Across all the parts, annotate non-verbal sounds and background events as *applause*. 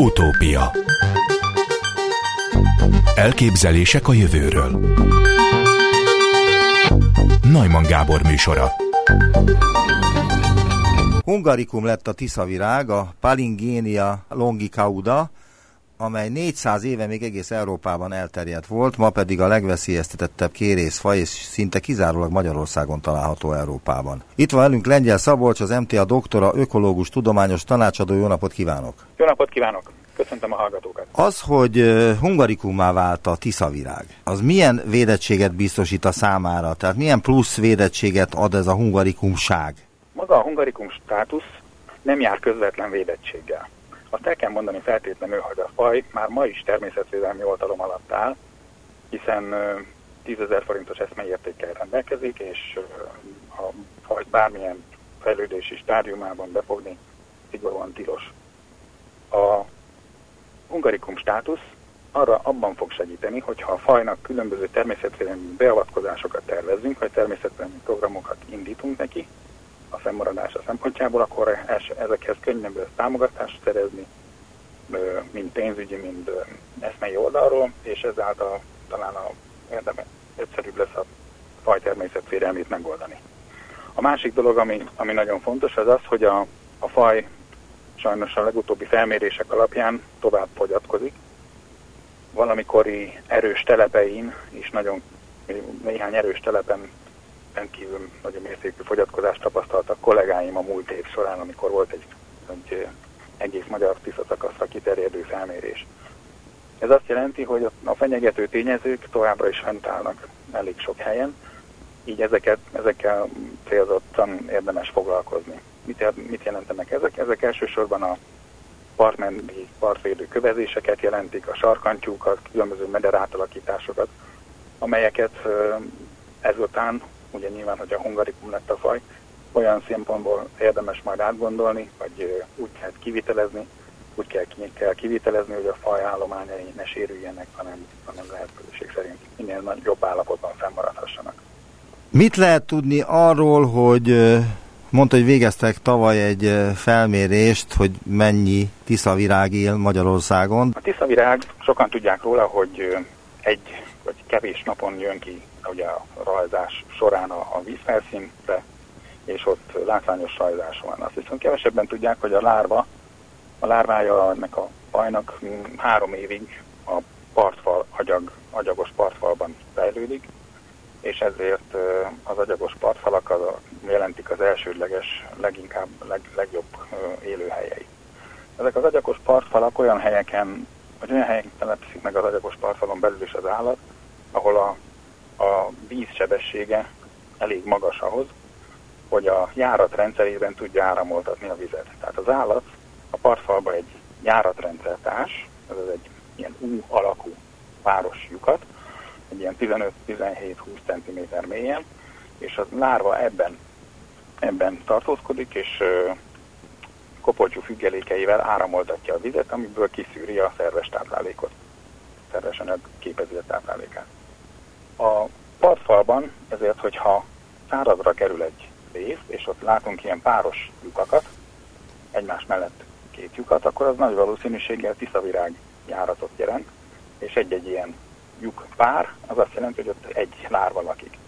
Utópia. Elképzelések a jövőről. Najman Gábor műsora. Hungarikum lett a tiszavirág, a Palingénia longicauda, amely 400 éve még egész Európában elterjedt volt, ma pedig a legveszélyeztetettebb kérészfaj, és szinte kizárólag Magyarországon található Európában. Itt van velünk Lengyel Szabolcs, az MTA doktora, ökológus, tudományos tanácsadó. Jó napot kívánok! Jó napot kívánok! Köszöntöm a hallgatókat! Az, hogy hungarikumá vált a tiszavirág, az milyen védettséget biztosít a számára? Tehát milyen plusz védettséget ad ez a hungarikumság? Maga a hungarikum státusz nem jár közvetlen védettséggel. Azt el kell mondani feltétlenül, hogy a faj már ma is természetvédelmi oltalom alatt áll, hiszen 10 ezer forintos eszmeértékkel rendelkezik, és a fajt bármilyen fejlődési stádiumában befogni szigorúan tilos. A hungarikum státusz arra abban fog segíteni, hogyha a fajnak különböző természetvédelmi beavatkozásokat tervezünk, vagy természetvédelmi programokat indítunk neki, a fennmaradása szempontjából, akkor ezekhez könnyebb lesz támogatást szerezni, mind pénzügyi, mind eszmei oldalról, és ezáltal talán a érdemes, egyszerűbb lesz a faj természetvédelmét megoldani. A másik dolog, ami, ami nagyon fontos, az az, hogy a, a faj sajnos a legutóbbi felmérések alapján tovább fogyatkozik. Valamikori erős telepein is nagyon néhány erős telepen rendkívül nagyon mértékű fogyatkozást tapasztaltak kollégáim a múlt év során, amikor volt egy, egy egész magyar tisztaszakaszra kiterjedő felmérés. Ez azt jelenti, hogy a fenyegető tényezők továbbra is fent állnak elég sok helyen, így ezeket, ezekkel célzottan érdemes foglalkozni. Mit, mit jelentenek ezek? Ezek elsősorban a partmenti partvédő kövezéseket jelentik, a sarkantyúkat, különböző meder átalakításokat, amelyeket ezután ugye nyilván, hogy a hungarikum lett a faj, olyan szempontból érdemes majd átgondolni, vagy úgy kell kivitelezni, úgy kell, kell kivitelezni, hogy a faj állományai ne sérüljenek, hanem, hanem lehetőség szerint minél jobb állapotban fennmaradhassanak. Mit lehet tudni arról, hogy mondta, hogy végeztek tavaly egy felmérést, hogy mennyi tiszavirág él Magyarországon? A tiszavirág, sokan tudják róla, hogy egy vagy kevés napon jön ki ugye a rajzás során a, a vízfelszínre, és ott látványos rajzás van. Azt viszont kevesebben tudják, hogy a lárva, a lárvája ennek a fajnak három évig a partfal, agyag, agyagos partfalban fejlődik, és ezért az agyagos partfalak az a, jelentik az elsődleges, leginkább leg, legjobb élőhelyei. Ezek az agyagos partfalak olyan helyeken, vagy olyan helyeken telepszik meg az agyagos partfalon belül is az állat, ahol a a víz sebessége elég magas ahhoz, hogy a járat rendszerében tudja áramoltatni a vizet. Tehát az állat a partfalba egy járatrendszer társ, ez egy ilyen U alakú páros egy ilyen 15-17-20 cm mélyen, és a lárva ebben, ebben tartózkodik, és kopoltyú függelékeivel áramoltatja a vizet, amiből kiszűri a szerves táplálékot, szerves anyag képezi a táplálékát. A partfalban ezért, hogyha szárazra kerül egy rész, és ott látunk ilyen páros lyukakat, egymás mellett két lyukat, akkor az nagy valószínűséggel tiszavirág járatot jelent, és egy-egy ilyen lyuk pár, az azt jelenti, hogy ott egy lárva lakik.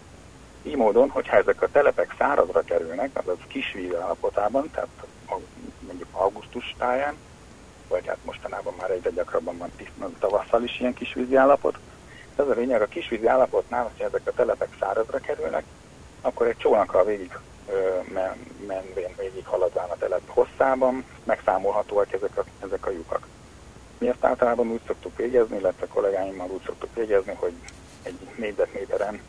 Így módon, hogyha ezek a telepek szárazra kerülnek, azaz kisvíz állapotában, tehát mondjuk augusztus táján, vagy hát mostanában már egyre gyakrabban van tavasszal is ilyen kisvízi állapot, ez a lényeg, a kisvízi állapotnál, hogyha ezek a telepek szárazra kerülnek, akkor egy csónakkal végig men, menvén végig haladván a telep hosszában megszámolhatóak ezek a, ezek a lyukak. Mi ezt általában úgy szoktuk végezni, illetve kollégáimmal úgy szoktuk végezni, hogy egy négyzetméteren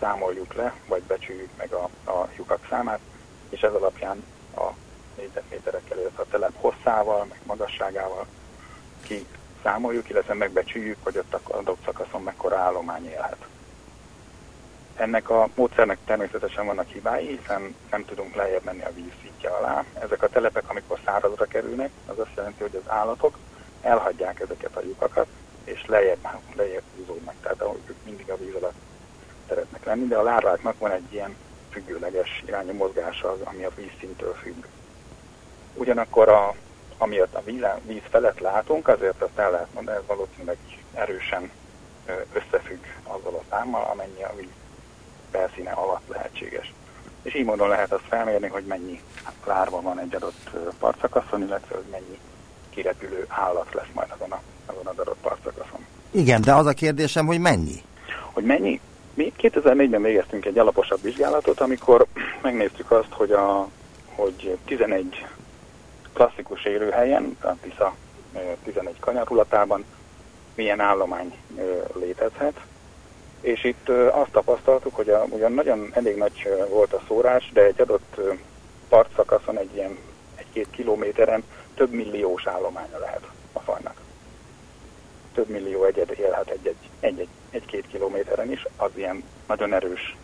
számoljuk le, vagy becsüljük meg a, a lyukak számát, és ez alapján a négyzetméterekkel, illetve a telep hosszával, meg magasságával ki számoljuk, illetve megbecsüljük, hogy ott a adott szakaszon mekkora állomány élhet. Ennek a módszernek természetesen vannak hibái, hiszen nem tudunk lejjebb menni a víz szintje alá. Ezek a telepek, amikor szárazra kerülnek, az azt jelenti, hogy az állatok elhagyják ezeket a lyukakat, és lejjebb, lejjebb húzódnak, tehát ők mindig a víz alatt szeretnek lenni, de a lárváknak van egy ilyen függőleges irányú mozgása, ami a vízszintől függ. Ugyanakkor a, amiatt a víz, víz felett látunk, azért azt el lehet mondani, ez valószínűleg erősen összefügg azzal a számmal, amennyi a víz felszíne alatt lehetséges. És így módon lehet azt felmérni, hogy mennyi lárva van egy adott partszakaszon, illetve hogy mennyi kirepülő állat lesz majd azon, a, azon az adott partszakaszon. Igen, de az a kérdésem, hogy mennyi? Hogy mennyi? Mi 2004-ben végeztünk egy alaposabb vizsgálatot, amikor megnéztük azt, hogy, a, hogy 11 klasszikus élőhelyen, a Tisza 11 kanyarulatában milyen állomány létezhet. És itt azt tapasztaltuk, hogy a, ugyan nagyon elég nagy volt a szórás, de egy adott partszakaszon, egy ilyen egy-két kilométeren több milliós állománya lehet a fajnak. Több millió egyed élhet egy-egy, egy-két kilométeren is, az ilyen nagyon erős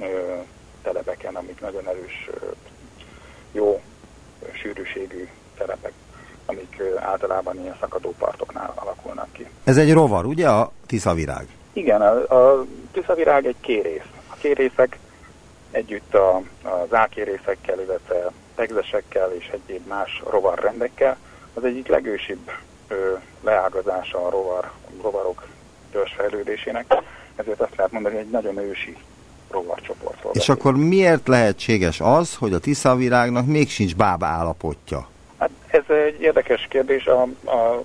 ö, telepeken, amik nagyon erős, ö, sűrűségű telepek, amik általában ilyen szakadó partoknál alakulnak ki. Ez egy rovar, ugye a tiszavirág? Igen, a, a tiszavirág egy kérész. A kérészek együtt a, az ákérészekkel, illetve tegzesekkel és egyéb más rovarrendekkel az egyik legősibb ö, leágazása a rovar, rovarok törzsfejlődésének, ezért azt lehet mondani, hogy egy nagyon ősi rovarcsoportról. És akkor miért lehetséges az, hogy a tiszavirágnak még sincs bába állapotja? Hát ez egy érdekes kérdés. A, a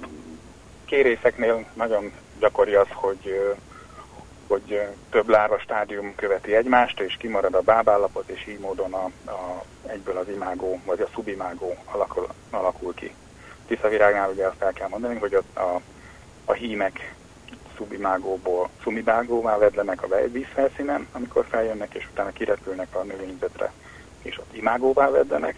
kérészeknél nagyon gyakori az, hogy hogy több lárva stádium követi egymást, és kimarad a bábállapot, és így módon a, a, egyből az imágó, vagy a szubimágó alakul, alakul ki. Tiszavirágnál ugye azt el kell mondani, hogy a, a, a hímek szubimágóból szumibágóvá vedlenek a vízfelszínen, amikor feljönnek, és utána kirepülnek a növényzetre, és ott imágóvá vedlenek,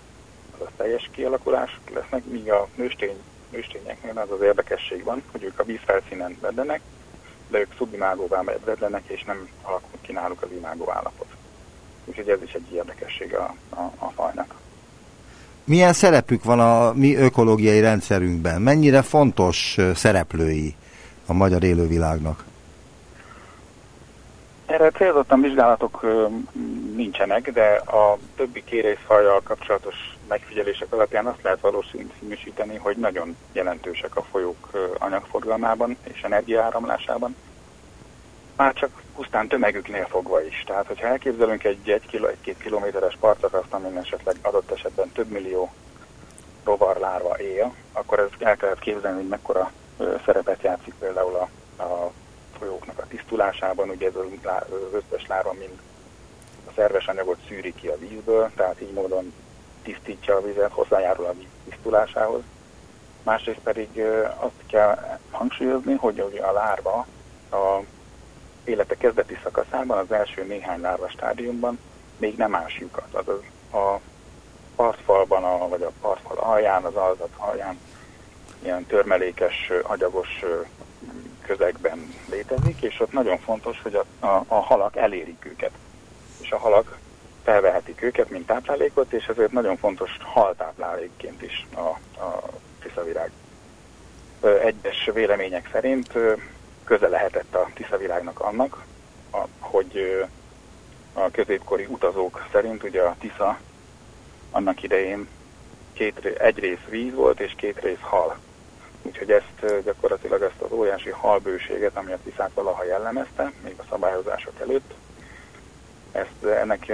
az a teljes kialakulás lesznek, míg a nőstény, nőstényeknél az az érdekesség van, hogy ők a vízfelszínen vedlenek, de ők szubimágóvá vedlenek, és nem alakul ki náluk az imágó állapot. Úgyhogy ez is egy érdekesség a, a, a fajnak. Milyen szerepük van a mi ökológiai rendszerünkben? Mennyire fontos szereplői a magyar élővilágnak? Erre célzottan vizsgálatok nincsenek, de a többi kérészfajjal kapcsolatos megfigyelések alapján azt lehet valószínűsíteni, hogy nagyon jelentősek a folyók anyagforgalmában és energiaáramlásában. Már csak pusztán tömegüknél fogva is. Tehát, hogyha elképzelünk egy 1-2 kilo, kilométeres partszakaszt, amin esetleg adott esetben több millió rovarlárva él, akkor ez el kellett képzelni, hogy mekkora szerepet játszik például a, a folyóknak a tisztulásában, ugye ez az összes lárva mind a szerves anyagot szűri ki a vízből, tehát így módon tisztítja a vizet, hozzájárul a víz tisztulásához. Másrészt pedig azt kell hangsúlyozni, hogy a lárva a élete kezdeti szakaszában, az első néhány lárva stádiumban még nem ás lyukat. Azaz a partfalban, a, vagy a partfal alján, az alzat alján ilyen törmelékes, agyagos közegben létezik, és ott nagyon fontos, hogy a, a, a halak elérik őket. És a halak felvehetik őket, mint táplálékot, és ezért nagyon fontos haltáplálékként is a, a tiszavirág. Egyes vélemények szerint köze lehetett a tiszavirágnak annak, a, hogy a középkori utazók szerint ugye a Tisza annak idején két, egy rész víz volt és két rész hal. Úgyhogy ezt gyakorlatilag ezt az óriási halbőséget, ami a Tiszát valaha jellemezte, még a szabályozások előtt, ezt ennek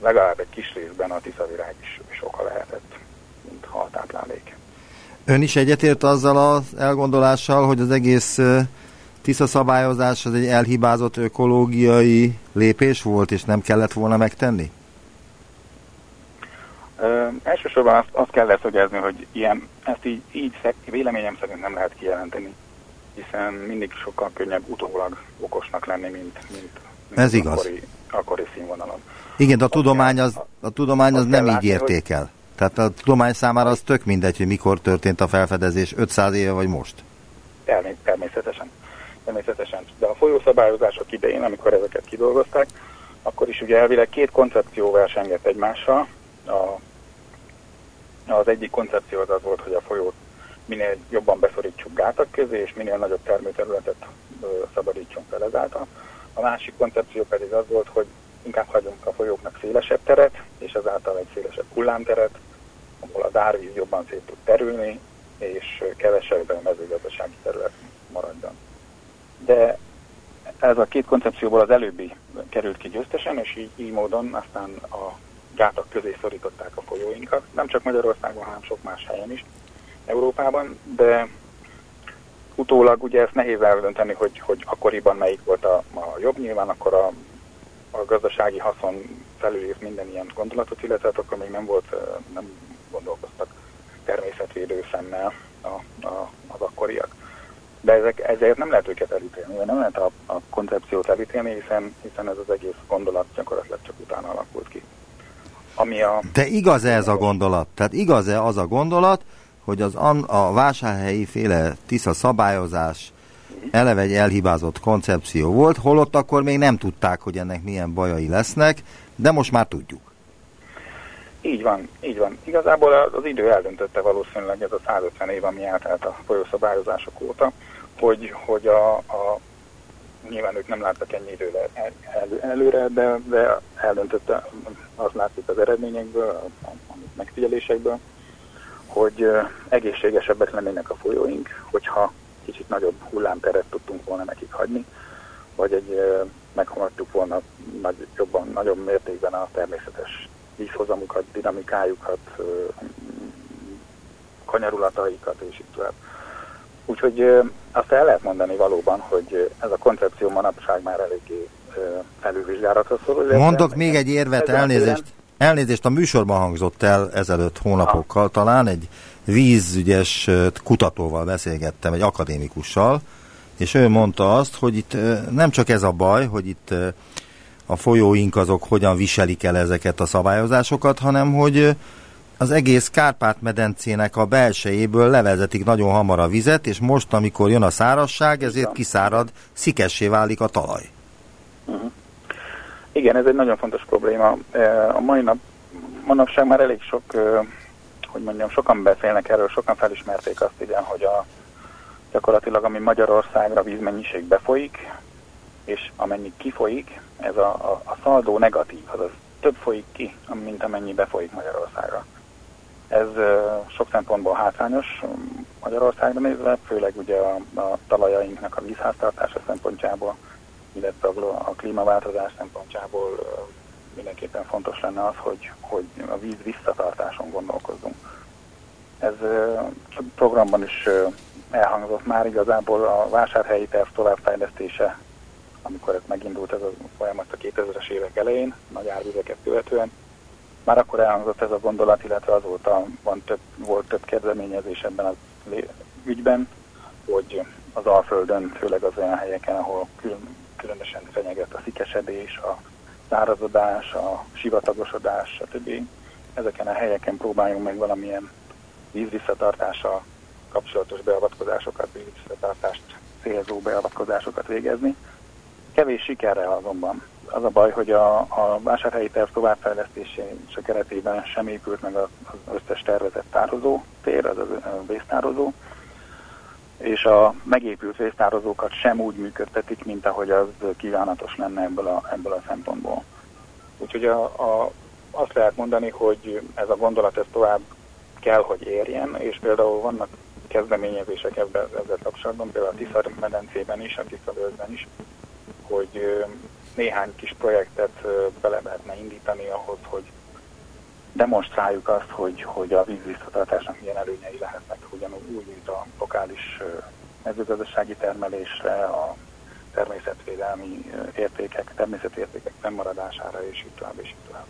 legalább egy kis részben a tiszavirág is, is oka lehetett, mint haltáplálék. Ön is egyetért azzal az elgondolással, hogy az egész Tisza szabályozás az egy elhibázott ökológiai lépés volt, és nem kellett volna megtenni? Elsősorban azt, azt kell leszögezni, hogy ilyen, ezt így, így véleményem szerint nem lehet kijelenteni, hiszen mindig sokkal könnyebb utólag okosnak lenni, mint, mint, mint Ez igaz. Akkori, akkori színvonalon. Igen, de a tudomány az, a tudomány az nem így értékel. Hogy... Tehát a tudomány számára az tök mindegy, hogy mikor történt a felfedezés, 500 éve vagy most. Természetesen. Természetesen. De a folyószabályozások idején, amikor ezeket kidolgozták, akkor is ugye elvileg két koncepció versengett egymással. A, az egyik koncepció az az volt, hogy a folyót minél jobban beszorítsuk gátak közé, és minél nagyobb termőterületet szabadítsunk fel ezáltal. A másik koncepció pedig az volt, hogy inkább hagyunk a folyóknak szélesebb teret, és ezáltal egy szélesebb hullámteret, ahol az árvíz jobban szét tud terülni, és kevesebb mezőgazdasági terület maradjon. De ez a két koncepcióból az előbbi került ki győztesen, és így, így módon aztán a gátak közé szorították a folyóinkat, nem csak Magyarországon, hanem sok más helyen is Európában, de utólag ugye ezt nehéz eldönteni, hogy, hogy akkoriban melyik volt a, a jobb, nyilván akkor a, a gazdasági haszon felülírt minden ilyen gondolatot, illetve hát akkor még nem volt, nem gondolkoztak természetvédő szemmel a, a, az akkoriak. De ezek, ezért nem lehet őket elítélni, vagy nem lehet a, a koncepciót elítélni, hiszen, hiszen ez az egész gondolat gyakorlatilag csak utána alakult ki. Ami a... De igaz-e ez a gondolat? Tehát igaz-e az a gondolat, hogy az a vásárhelyi féle tisza szabályozás eleve egy elhibázott koncepció volt, holott akkor még nem tudták, hogy ennek milyen bajai lesznek, de most már tudjuk. Így van, így van. Igazából az idő eldöntötte valószínűleg ez a 150 év, ami eltelt a folyószabályozások óta, hogy, hogy a, a nyilván ők nem láttak ennyi időre el, el, előre, de, de eldöntötte, az látszik az eredményekből, a, megfigyelésekből, hogy egészségesebbek lennének a folyóink, hogyha kicsit nagyobb hullámteret tudtunk volna nekik hagyni, vagy egy meghaladtuk volna nagy, jobban, nagyobb mértékben a természetes vízhozamukat, dinamikájukat, kanyarulataikat, és így tovább. Úgyhogy azt el lehet mondani valóban, hogy ez a koncepció manapság már eléggé felülvizsgálatra szorul. Mondok még egy érvet, elnézést. Elnézést, a műsorban hangzott el ezelőtt hónapokkal, ha. talán egy vízügyes kutatóval beszélgettem, egy akadémikussal, és ő mondta azt, hogy itt nem csak ez a baj, hogy itt a folyóink azok hogyan viselik el ezeket a szabályozásokat, hanem hogy az egész Kárpát-medencének a belsejéből levezetik nagyon hamar a vizet, és most, amikor jön a szárasság, ezért kiszárad, szikessé válik a talaj. Uh-huh. Igen, ez egy nagyon fontos probléma. A mai nap, manapság már elég sok, hogy mondjam, sokan beszélnek erről, sokan felismerték azt, igen, hogy a, gyakorlatilag ami Magyarországra vízmennyiség befolyik, és amennyi kifolyik, ez a, a, a szaldó negatív, azaz több folyik ki, mint amennyi befolyik Magyarországra. Ez sok szempontból hátrányos Magyarországra nézve, főleg ugye a, a talajainknak a vízháztartása szempontjából, illetve a, klímaváltozás szempontjából mindenképpen fontos lenne az, hogy, hogy a víz visszatartáson gondolkozzunk. Ez programban is elhangzott már igazából a vásárhelyi terv továbbfejlesztése, amikor ez megindult ez a folyamat a 2000-es évek elején, nagy árvizeket követően, már akkor elhangzott ez a gondolat, illetve azóta van több, volt több kezdeményezés ebben az ügyben, hogy az Alföldön, főleg az olyan helyeken, ahol külön, különösen fenyeget a szikesedés, a szárazodás, a sivatagosodás, stb. Ezeken a helyeken próbáljunk meg valamilyen vízvisszatartással kapcsolatos beavatkozásokat, vízvisszatartást célzó beavatkozásokat végezni. Kevés sikerrel azonban. Az a baj, hogy a, a vásárhelyi terv továbbfejlesztése keretében sem épült meg az összes tervezett tározó tér, az a vésztározó, és a megépült vésztározókat sem úgy működtetik, mint ahogy az kívánatos lenne ebből a, ebből a szempontból. Úgyhogy a, a, azt lehet mondani, hogy ez a gondolat ez tovább kell, hogy érjen, és például vannak kezdeményezések ebben, ezzel kapcsolatban, például a Tisza medencében is, a Tisza is, hogy néhány kis projektet bele lehetne indítani ahhoz, hogy demonstráljuk azt, hogy, hogy a vízvisszatartásnak milyen előnyei lehetnek, ugyanúgy úgy, mint a lokális mezőgazdasági termelésre, a természetvédelmi értékek, természetértékek fennmaradására, és így tovább, és így tovább.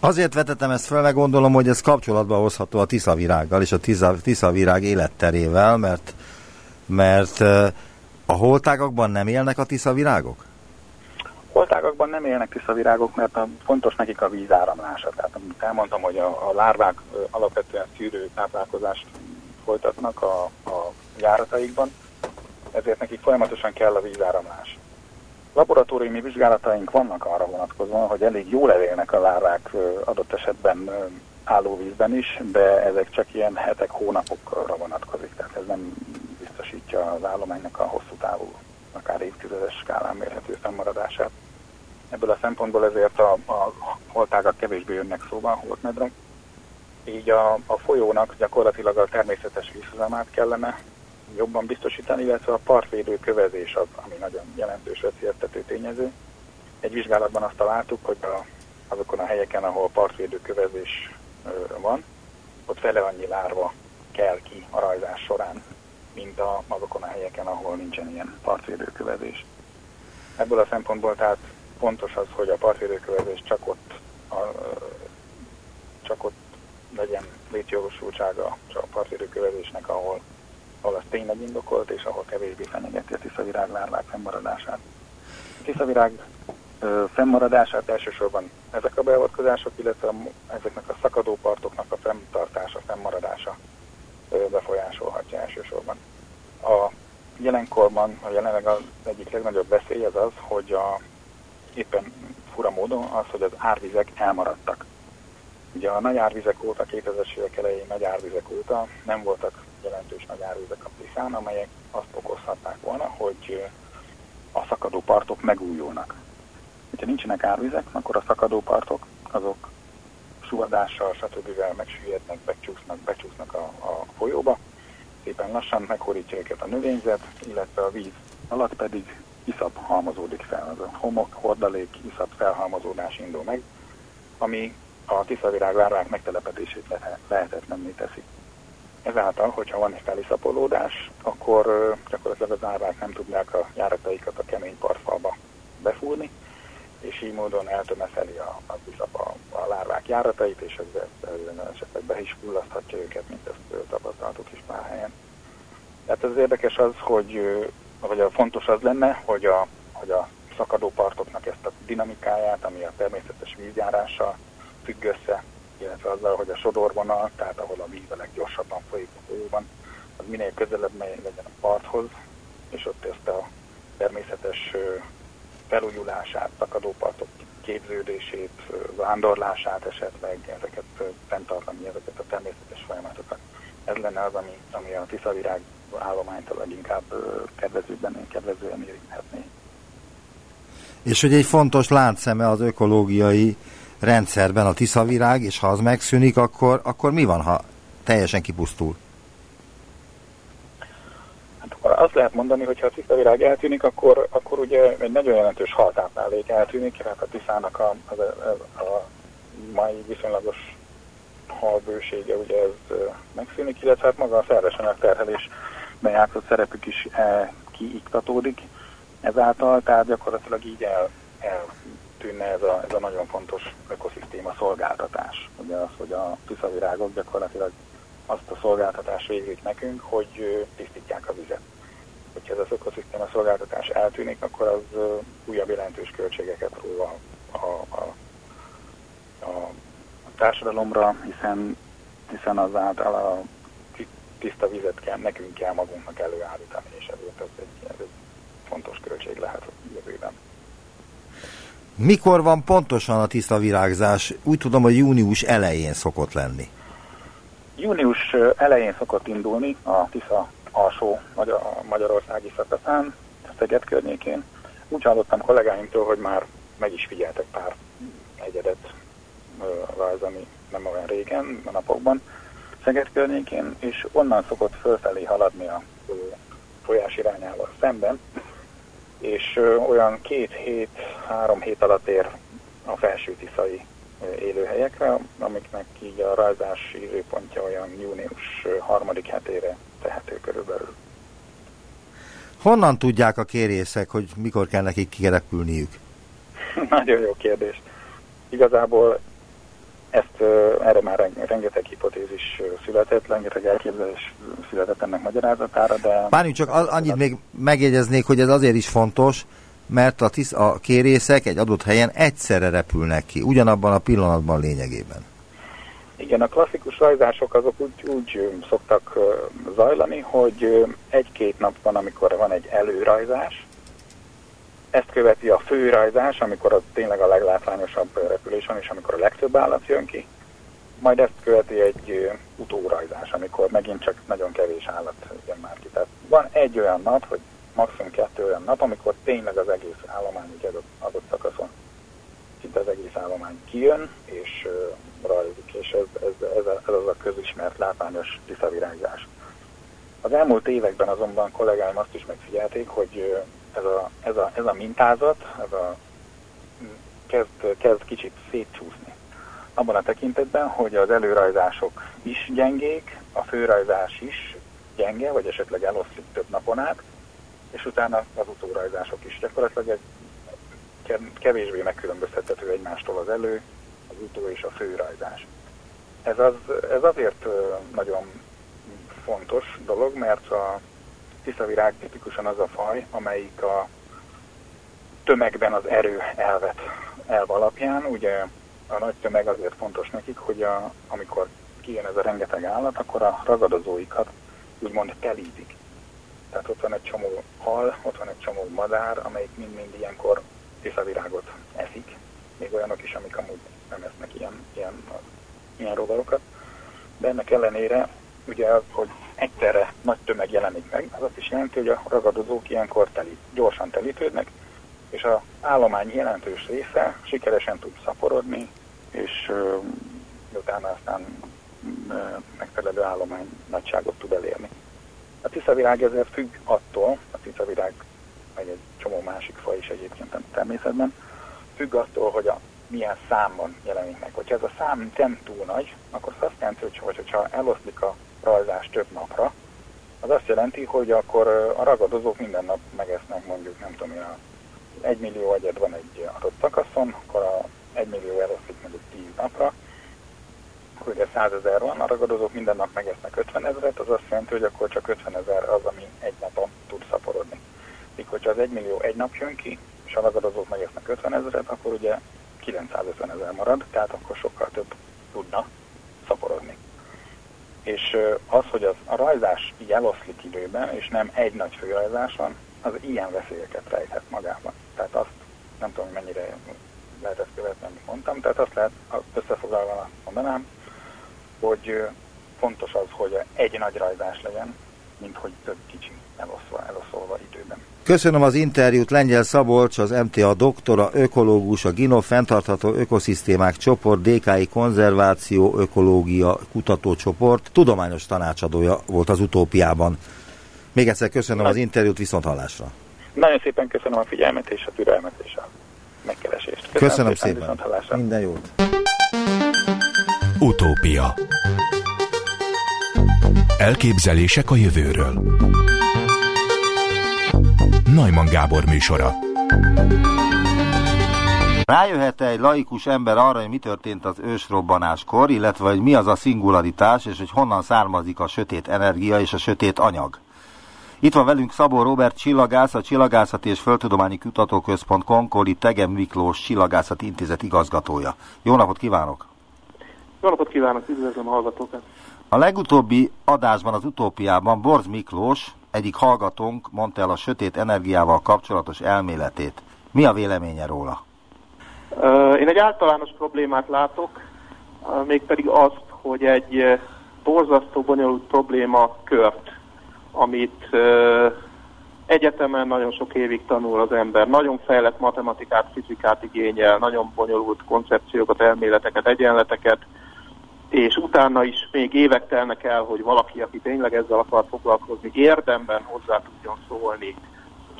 Azért vetettem ezt fel, meg gondolom, hogy ez kapcsolatba hozható a tiszavirággal és a tiszavirág életterével, mert, mert a holtágakban nem élnek a tiszavirágok? Holtágakban nem élnek tiszavirágok, mert a, fontos nekik a vízáramlása. Tehát amit elmondtam, hogy a, a lárvák alapvetően szűrő táplálkozást folytatnak a, a járataikban, ezért nekik folyamatosan kell a vízáramlás. Laboratóriumi vizsgálataink vannak arra vonatkozóan, hogy elég jól elélnek a lárvák adott esetben állóvízben is, de ezek csak ilyen hetek, hónapokra vonatkozik, tehát ez nem biztosítja az állománynak a hosszú távú, akár évtizedes skálán mérhető fennmaradását. Ebből a szempontból ezért a, a holtágak kevésbé jönnek szóba, holtmedrek, így a, a folyónak gyakorlatilag a természetes vízhozamát kellene jobban biztosítani, illetve a partvédő kövezés az, ami nagyon jelentős veszélyeztető tényező. Egy vizsgálatban azt találtuk, hogy a, azokon a helyeken, ahol partvédő kövezés van, ott fele annyi lárva kell ki a rajzás során, mint a, azokon a helyeken, ahol nincsen ilyen partvédőkövezés. Ebből a szempontból tehát fontos az, hogy a partvédőkövezés csak ott, a, csak ott legyen létjogosultsága a partvédőkövezésnek, ahol, ahol az tényleg indokolt, és ahol kevésbé fenyegeti a tiszavirág lárvák fennmaradását. A tiszavirág fennmaradását elsősorban ezek a beavatkozások, illetve ezeknek a szakadó partoknak a fenntartása, fennmaradása befolyásolhatja elsősorban. A jelenkorban, a jelenleg az egyik legnagyobb veszély az az, hogy a, éppen fura módon az, hogy az árvizek elmaradtak. Ugye a nagy árvizek óta, 2000-es évek elején nagy árvizek óta nem voltak jelentős nagy árvizek a Tiszán, amelyek azt okozhatták volna, hogy a szakadó partok megújulnak. Ha nincsenek árvizek, akkor a szakadó partok azok suvadással, stb. megsüllyednek, becsúsznak, becsúsznak a, a folyóba, szépen lassan meghorítja őket a növényzet, illetve a víz alatt pedig iszap halmozódik fel, az a homok, hordalék, iszap felhalmozódás indul meg, ami a tiszavirág lárvák megtelepedését lehetetlenné teszi. Ezáltal, hogyha van egy feliszapolódás, akkor gyakorlatilag az lárvák nem tudják a járataikat a kemény partfalba befúrni, és így módon eltömeszeli a, a, a, a lárvák járatait, és ezzel, ezzel esetleg be is fullaszthatja őket, mint ezt tapasztaltuk is pár helyen. Tehát az érdekes az, hogy vagy a fontos az lenne, hogy a, hogy a szakadó partoknak ezt a dinamikáját, ami a természetes vízjárással függ össze, illetve azzal, hogy a sodorvonal, tehát ahol a víz a leggyorsabban folyik a folyóban, az minél közelebb legyen a parthoz, és ott ezt a természetes felújulását, takadópartok képződését, vándorlását esetleg, ezeket fenntartani, ezeket a természetes folyamatokat. Ez lenne az, ami, ami a tiszavirág állományt a leginkább kedvezőben, kedvezően érinthetné. És hogy egy fontos láncszeme az ökológiai rendszerben a tiszavirág, és ha az megszűnik, akkor, akkor mi van, ha teljesen kipusztul? azt lehet mondani, hogy ha a tiszavirág eltűnik, akkor, akkor ugye egy nagyon jelentős haltáplálék eltűnik, tehát a tiszának a, a, a, a mai viszonylagos halbősége ugye ez megszűnik, illetve hát maga a szerves terhelés bejátszott szerepük is e, kiiktatódik ezáltal, tehát gyakorlatilag így el, eltűnne ez a, ez a nagyon fontos ökoszisztéma szolgáltatás. Ugye az, hogy a tiszavirágok gyakorlatilag azt a szolgáltatást végzik nekünk, hogy tisztítják a vizet hogyha ez az ökoszisztéma szolgáltatás eltűnik, akkor az újabb jelentős költségeket ró a, a, a, a társadalomra, hiszen, hiszen azáltal a tiszta vizet kell, nekünk kell magunknak előállítani, és ezért ez egy, ez egy fontos költség lehet a jövőben. Mikor van pontosan a tiszta virágzás? Úgy tudom, hogy június elején szokott lenni. Június elején szokott indulni a Tisza alsó Magyar, magyarországi szakaszán, Szeged környékén. Úgy hallottam kollégáimtól, hogy már meg is figyeltek pár egyedet rajzani nem olyan régen, a napokban, Szeged környékén, és onnan szokott fölfelé haladni a folyás irányával szemben, és olyan két hét, három hét alatt ér a felső tiszai élőhelyekre, amiknek így a rajzási időpontja olyan június harmadik hetére tehető körülbelül. Honnan tudják a kérészek, hogy mikor kell nekik kirepülniük? *laughs* Nagyon jó kérdés. Igazából ezt erre már rengeteg hipotézis született, rengeteg elképzelés született ennek magyarázatára, de... Várjunk csak, annyit még megjegyeznék, hogy ez azért is fontos, mert a, tisz, a kérészek egy adott helyen egyszerre repülnek ki, ugyanabban a pillanatban lényegében. Igen, a klasszikus rajzások azok úgy, úgy szoktak zajlani, hogy egy-két nap van, amikor van egy előrajzás, ezt követi a főrajzás, amikor az tényleg a leglátványosabb repülés van, és amikor a legtöbb állat jön ki, majd ezt követi egy utórajzás, amikor megint csak nagyon kevés állat jön már ki. Tehát van egy olyan nap, hogy maximum kettő olyan nap, amikor tényleg az egész állomány adott, adott szakaszon szinte az egész állomány kijön, és rajzik, és ez, ez, ez, ez az a közismert látványos tiszavirágzás. Az elmúlt években azonban kollégáim azt is megfigyelték, hogy ez a, ez a, ez a mintázat, ez a, kezd, kezd kicsit szétcsúszni. Abban a tekintetben, hogy az előrajzások is gyengék, a főrajzás is gyenge, vagy esetleg eloszlik több napon át, és utána az utórajzások is gyakorlatilag egy kevésbé megkülönböztethető egymástól az elő, az utó és a főrajzás. Ez, az, ez azért nagyon fontos dolog, mert a tiszavirág tipikusan az a faj, amelyik a tömegben az erő elvet elv alapján, ugye a nagy tömeg azért fontos nekik, hogy a, amikor kijön ez a rengeteg állat, akkor a ragadozóikat úgymond telítik. Tehát ott van egy csomó hal, ott van egy csomó madár, amelyik mind-mind ilyenkor tiszavirágot eszik. Még olyanok is, amik amúgy nem esznek ilyen, ilyen, ilyen rovarokat. De ennek ellenére ugye hogy egyszerre nagy tömeg jelenik meg, az azt is jelenti, hogy a ragadozók ilyenkor telít, gyorsan telítődnek, és az állomány jelentős része sikeresen tud szaporodni, és utána aztán megfelelő állomány nagyságot tud elérni. A tiszavirág ezért függ attól, a tiszavirág, vagy egy csomó másik faj is egyébként a természetben, függ attól, hogy a milyen számban jelenik meg. Hogyha ez a szám nem túl nagy, akkor azt jelenti, hogy hogyha eloszlik a rajzás több napra, az azt jelenti, hogy akkor a ragadozók minden nap megesznek mondjuk, nem tudom, a 1 millió agyad van egy adott szakaszon, akkor a 1 millió eloszlik mondjuk 10 napra, akkor ugye 100 ezer van, a ragadozók minden nap megesznek 50 ezeret, az azt jelenti, hogy akkor csak 50 ezer az, ami egy napon tud szaporodni. Míg hogyha az 1 millió egy nap jön ki, és a ragadozók megesznek 50 ezeret, akkor ugye 950 ezer marad, tehát akkor sokkal több tudna szaporodni. És az, hogy az, a rajzás így eloszlik időben, és nem egy nagy főrajzás van, az ilyen veszélyeket rejthet magában. Tehát azt nem tudom, mennyire lehet ezt követni, amit mondtam, tehát azt lehet összefoglalva mondanám, hogy fontos az, hogy egy nagy rajzás legyen, mint hogy több kicsi eloszva, eloszolva időben. Köszönöm az interjút Lengyel Szabolcs, az MTA doktora, ökológus, a GINO fenntartható ökoszisztémák csoport, DKI konzerváció, ökológia kutatócsoport, tudományos tanácsadója volt az utópiában. Még egyszer köszönöm az interjút, viszont hallásra. Nagyon szépen köszönöm a figyelmet és a türelmet és a megkeresést. Köszönöm, köszönöm szépen. szépen. Minden jót. Utópia Elképzelések a jövőről Najman Gábor műsora Rájöhet egy laikus ember arra, hogy mi történt az ősrobbanáskor, illetve hogy mi az a szingularitás, és hogy honnan származik a sötét energia és a sötét anyag? Itt van velünk Szabó Robert csillagász, a Csillagászati és Földtudományi Kutatóközpont Konkoli Tegem Miklós Csillagászati Intézet igazgatója. Jó napot kívánok! Jó napot kívánok, üdvözlöm a hallgatókat! A legutóbbi adásban az utópiában Borz Miklós, egyik hallgatónk mondta el a sötét energiával kapcsolatos elméletét. Mi a véleménye róla? Én egy általános problémát látok, mégpedig azt, hogy egy borzasztó bonyolult probléma kört, amit egyetemen nagyon sok évig tanul az ember, nagyon fejlett matematikát, fizikát igényel, nagyon bonyolult koncepciókat, elméleteket, egyenleteket, és utána is még évek telnek el, hogy valaki, aki tényleg ezzel akar foglalkozni, érdemben hozzá tudjon szólni,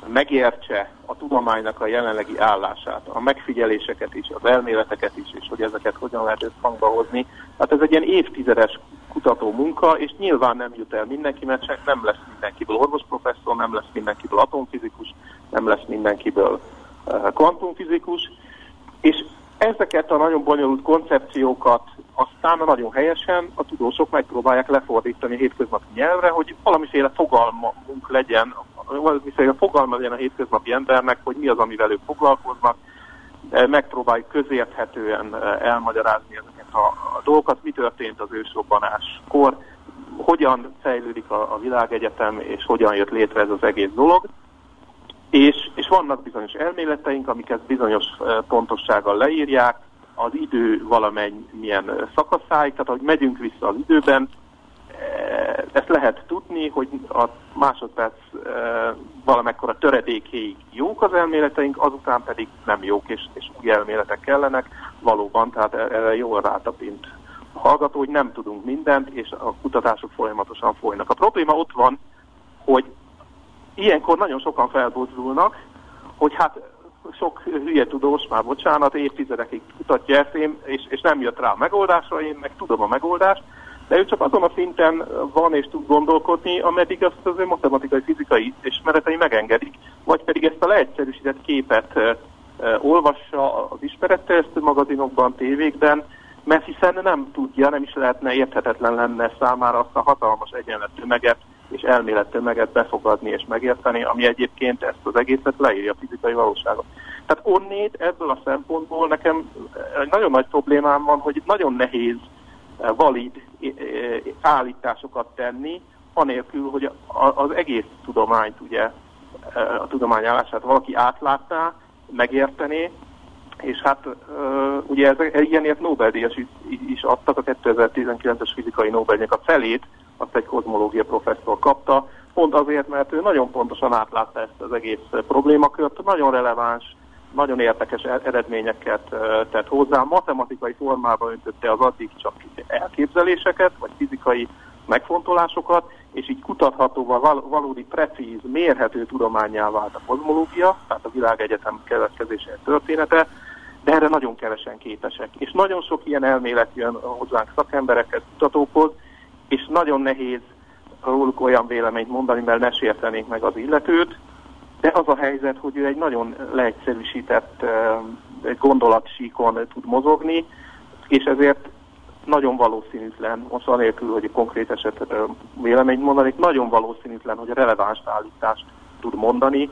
megértse a tudománynak a jelenlegi állását, a megfigyeléseket is, az elméleteket is, és hogy ezeket hogyan lehet összhangba hozni. Hát ez egy ilyen évtizedes kutató munka, és nyilván nem jut el mindenki, mert csak nem lesz mindenkiből orvosprofesszor, nem lesz mindenkiből atomfizikus, nem lesz mindenkiből uh, kvantumfizikus, és ezeket a nagyon bonyolult koncepciókat aztán nagyon helyesen a tudósok megpróbálják lefordítani a hétköznapi nyelvre, hogy valamiféle fogalmunk legyen, valamiféle fogalma legyen a hétköznapi embernek, hogy mi az, amivel ők foglalkoznak, megpróbáljuk közérthetően elmagyarázni ezeket a, a dolgokat, mi történt az ősrobbanáskor, hogyan fejlődik a, a világegyetem, és hogyan jött létre ez az egész dolog. És, és vannak bizonyos elméleteink, amik ezt bizonyos pontossággal leírják, az idő valamennyien szakaszáig, tehát ahogy megyünk vissza az időben, ezt lehet tudni, hogy a másodperc e, valamekkora töredékéig jók az elméleteink, azután pedig nem jók, és, és új elméletek kellenek. Valóban, tehát erre jól rátapint a hallgató, hogy nem tudunk mindent, és a kutatások folyamatosan folynak. A probléma ott van, hogy ilyenkor nagyon sokan felbozdulnak, hogy hát sok hülye tudós, már bocsánat, évtizedekig kutatja ezt, én, és, és nem jött rá a megoldásra, én meg tudom a megoldást, de ő csak azon a szinten van és tud gondolkodni, ameddig azt az ő matematikai, fizikai ismeretei megengedik, vagy pedig ezt a leegyszerűsített képet e, e, olvassa az ismeretterjesztő magazinokban, tévékben, mert hiszen nem tudja, nem is lehetne érthetetlen lenne számára azt a hatalmas egyenlettömeget és elmélettömeget befogadni és megérteni, ami egyébként ezt az egészet leírja a fizikai valóságot. Tehát onnét ebből a szempontból nekem egy nagyon nagy problémám van, hogy nagyon nehéz valid állításokat tenni, anélkül, hogy az egész tudományt, ugye, a tudományállását valaki átlátná, megértené, és hát ugye ez, ilyenért Nobel-díjas is adtak, a 2019-es fizikai Nobel-díjnak a felét, azt egy kozmológia professzor kapta, pont azért, mert ő nagyon pontosan átlátta ezt az egész problémakört, nagyon releváns, nagyon érdekes e- eredményeket tett hozzá, matematikai formában öntötte az addig csak elképzeléseket, vagy fizikai megfontolásokat, és így kutathatóval valódi precíz, mérhető tudományá vált a kozmológia, tehát a világegyetem keletkezése története, de erre nagyon kevesen képesek. És nagyon sok ilyen elmélet jön hozzánk szakemberekhez, kutatókhoz, és nagyon nehéz róluk olyan véleményt mondani, mert ne sértenénk meg az illetőt, de az a helyzet, hogy ő egy nagyon leegyszerűsített egy gondolatsíkon tud mozogni, és ezért nagyon valószínűtlen, most anélkül, hogy konkrét esetre véleményt mondanék, nagyon valószínűtlen, hogy releváns állítást tud mondani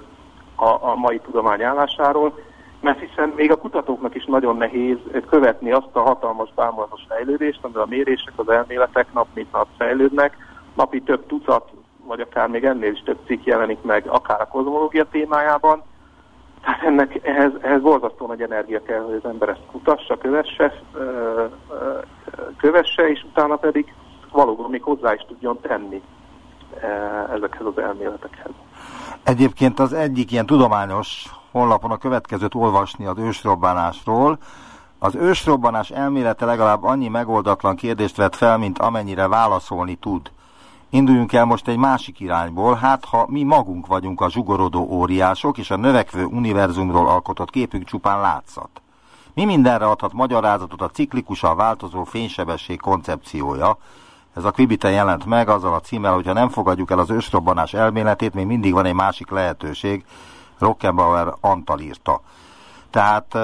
a, a mai tudomány állásáról, mert hiszen még a kutatóknak is nagyon nehéz követni azt a hatalmas bámulatos fejlődést, amivel a mérések, az elméletek nap mint nap fejlődnek, napi több tucat, vagy akár még ennél is több cikk jelenik meg, akár a kozmológia témájában. Tehát ennek, ehhez, ehhez borzasztó nagy energia kell, hogy az ember ezt kutassa, kövesse, kövesse, és utána pedig valóban még hozzá is tudjon tenni ezekhez az elméletekhez. Egyébként az egyik ilyen tudományos honlapon a következőt olvasni az ősrobbanásról. Az ősrobbanás elmélete legalább annyi megoldatlan kérdést vet fel, mint amennyire válaszolni tud. Induljunk el most egy másik irányból, hát ha mi magunk vagyunk a zsugorodó óriások, és a növekvő univerzumról alkotott képünk csupán látszat. Mi mindenre adhat magyarázatot a ciklikusan változó fénysebesség koncepciója, ez a Quibiten jelent meg azzal a címmel, hogyha nem fogadjuk el az ősrobbanás elméletét, még mindig van egy másik lehetőség, Rockenbauer Antal írta. Tehát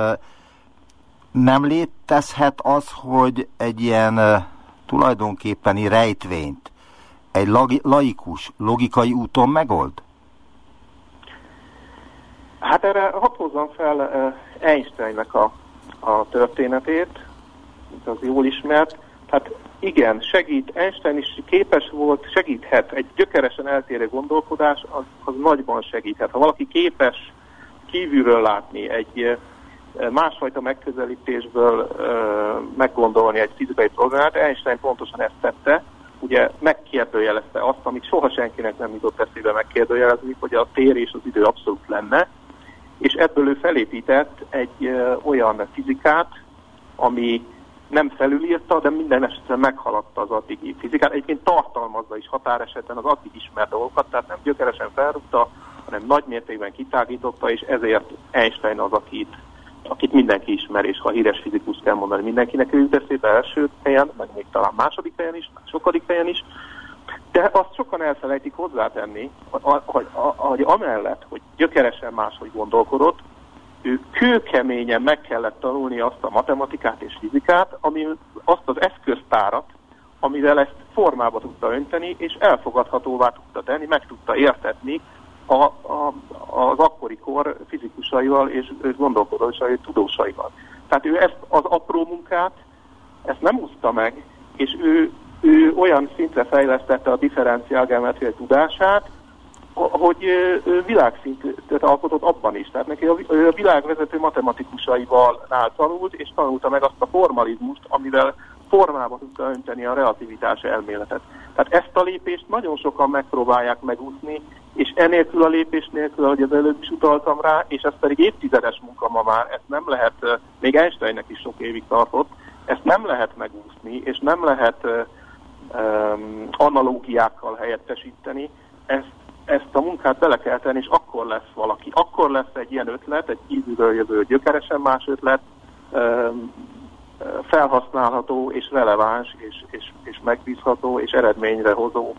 nem létezhet az, hogy egy ilyen tulajdonképpeni rejtvényt egy laikus, logikai úton megold? Hát erre hadd hozzam fel Einsteinnek a, a történetét, az jól ismert. Hát igen, segít, Einstein is képes volt, segíthet, egy gyökeresen eltérő gondolkodás, az, az nagyban segíthet. Ha valaki képes kívülről látni, egy másfajta megközelítésből meggondolni egy fizikai problémát, Einstein pontosan ezt tette, ugye megkérdőjelezte azt, amit soha senkinek nem jutott eszébe megkérdőjelezni, hogy a tér és az idő abszolút lenne, és ebből ő felépített egy olyan fizikát, ami nem felülírta, de minden esetben meghaladta az addigi fizikát. Egyébként tartalmazza is határesetben az addig ismert dolgokat, tehát nem gyökeresen felrúgta, hanem nagy mértékben kitágította, és ezért Einstein az, akit, akit mindenki ismer, és ha híres fizikus kell mondani, mindenkinek ő jut első helyen, meg még talán második helyen is, sokadik helyen is, de azt sokan elfelejtik hozzátenni, hogy, hogy amellett, hogy gyökeresen máshogy gondolkodott, ő kőkeményen meg kellett tanulni azt a matematikát és fizikát, ami azt az eszköztárat, amivel ezt formába tudta önteni, és elfogadhatóvá tudta tenni, meg tudta értetni a, a, az akkori kor fizikusaival és gondolkodósai, tudósaival. Tehát ő ezt az apró munkát, ezt nem úszta meg, és ő, ő olyan szintre fejlesztette a differenciálgeometriai tudását, hogy világszintet alkotott abban is. Tehát neki a világvezető matematikusaival tanult, és tanulta meg azt a formalizmust, amivel formába tudta önteni a relativitás elméletet. Tehát ezt a lépést nagyon sokan megpróbálják megúszni, és enélkül a lépés nélkül, ahogy az előbb is utaltam rá, és ez pedig évtizedes munka ma már, ezt nem lehet, még Einsteinnek is sok évig tartott, ezt nem lehet megúszni, és nem lehet um, analógiákkal helyettesíteni, ezt, ezt a munkát bele kell tenni, és akkor lesz valaki. Akkor lesz egy ilyen ötlet, egy kívülről jövő gyökeresen más ötlet, felhasználható és releváns és, és, és megbízható és eredményre hozó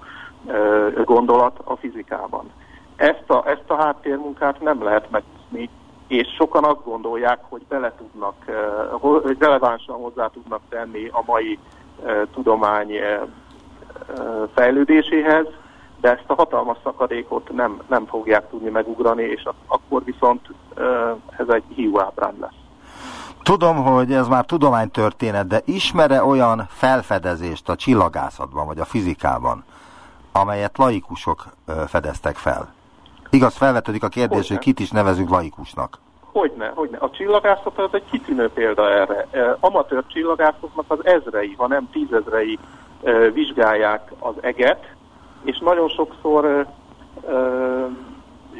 gondolat a fizikában. Ezt a, ezt a háttérmunkát nem lehet megúszni, és sokan azt gondolják, hogy bele tudnak, hogy relevánsan hozzá tudnak tenni a mai tudomány fejlődéséhez, de ezt a hatalmas szakadékot nem, nem fogják tudni megugrani, és akkor viszont ez egy hiúábrán lesz. Tudom, hogy ez már tudománytörténet, de ismere olyan felfedezést a csillagászatban, vagy a fizikában, amelyet laikusok fedeztek fel? Igaz, felvetődik a kérdés, hogy, hogy kit is nevezünk laikusnak. Hogyne, hogyne. A csillagászat az egy kitűnő példa erre. Amatőr csillagászoknak az ezrei, ha nem tízezrei vizsgálják az eget, és nagyon sokszor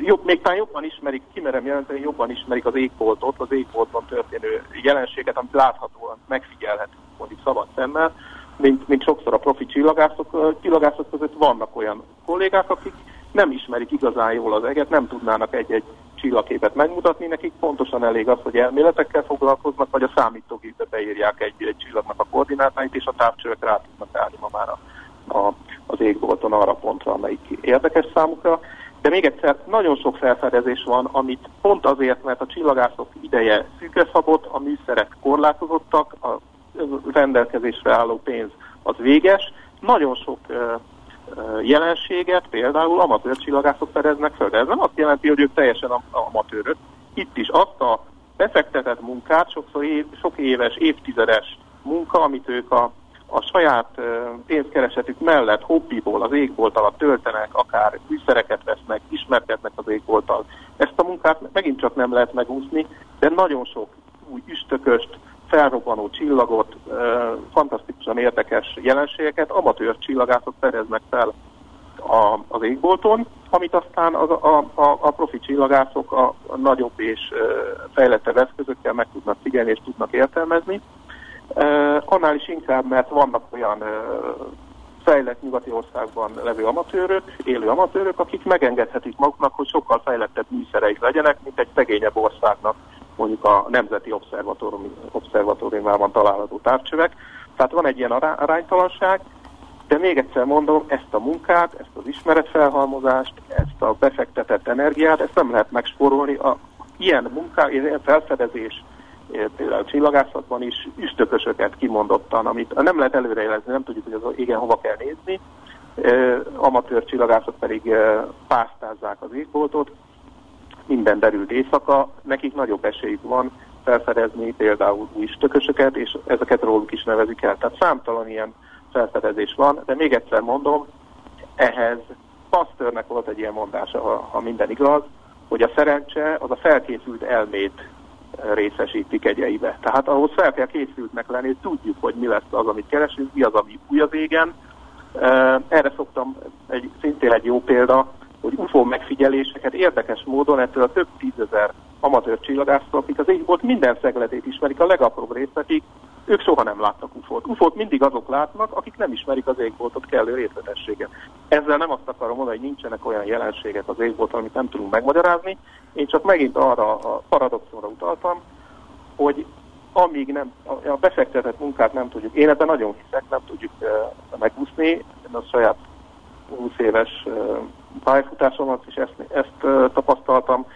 jobb, még talán jobban ismerik, kimerem jelenteni, jobban ismerik az égboltot, az égboltban történő jelenséget, amit láthatóan megfigyelhetünk mondjuk szabad szemmel, mint, mint sokszor a profi csillagászok. Csillagászok között vannak olyan kollégák, akik nem ismerik igazán jól az eget, nem tudnának egy-egy csillagképet megmutatni, nekik pontosan elég az, hogy elméletekkel foglalkoznak, vagy a számítógépbe beírják egy, egy csillagnak a koordinátáit, és a távcsövek rá tudnak állni ma már a, a, az égbolton arra pontra, amelyik érdekes számukra. De még egyszer, nagyon sok felfedezés van, amit pont azért, mert a csillagászok ideje szabott, a műszerek korlátozottak, a rendelkezésre álló pénz az véges, nagyon sok jelenséget például amatőr csillagászok fedeznek fel. De ez nem azt jelenti, hogy ők teljesen amatőrök. Itt is azt a befektetett munkát, sokszor év, sok éves, évtizedes munka, amit ők a, a saját pénzkeresetük mellett hobbiból az égbolt alatt töltenek, akár műszereket vesznek, ismerkednek az égbolttal. Ezt a munkát megint csak nem lehet megúszni, de nagyon sok új üstököst, felrobbanó csillagot, fantasztikusan érdekes jelenségeket amatőr csillagászok fedeznek fel az égbolton, amit aztán a, a, a, a profi csillagászok a, a nagyobb és fejlettebb eszközökkel meg tudnak figyelni és tudnak értelmezni. Annál is inkább, mert vannak olyan fejlett nyugati országban levő amatőrök, élő amatőrök, akik megengedhetik maguknak, hogy sokkal fejlettebb műszereik legyenek, mint egy szegényebb országnak mondjuk a Nemzeti Obszervatóriumában található távcsövek. Tehát van egy ilyen aránytalanság, de még egyszer mondom, ezt a munkát, ezt az ismeretfelhalmozást, ezt a befektetett energiát, ezt nem lehet megspórolni. A, ilyen munká, ilyen felfedezés, például a csillagászatban is üstökösöket kimondottan, amit nem lehet előrejelezni, nem tudjuk, hogy az igen hova kell nézni, eh, amatőr csillagászok pedig eh, pásztázzák az égboltot, minden derült éjszaka, nekik nagyobb esélyük van felfedezni például új stökösöket, és ezeket róluk is nevezik el. Tehát számtalan ilyen felfedezés van, de még egyszer mondom, ehhez Pasteurnek volt egy ilyen mondása, ha, ha minden igaz, hogy a szerencse az a felkészült elmét részesítik egyeibe. Tehát ahhoz fel kell készültnek lenni, hogy tudjuk, hogy mi lesz az, amit keresünk, mi az, ami új az égen. Erre szoktam egy, szintén egy jó példa, hogy UFO megfigyeléseket érdekes módon ettől a több tízezer amatőr csillagásztól, akik az égbolt minden szegletét ismerik, a legapróbb részletig, ők soha nem láttak UFO-t. UFO-t mindig azok látnak, akik nem ismerik az égboltot kellő részletességet. Ezzel nem azt akarom mondani, hogy nincsenek olyan jelenségek az égbolton, amit nem tudunk megmagyarázni. Én csak megint arra a paradoxonra utaltam, hogy amíg nem, a befektetett munkát nem tudjuk, én ebben nagyon hiszek, nem tudjuk uh, megúszni, a saját 20 éves uh, pályafutásomat, és ezt, ezt uh, tapasztaltam,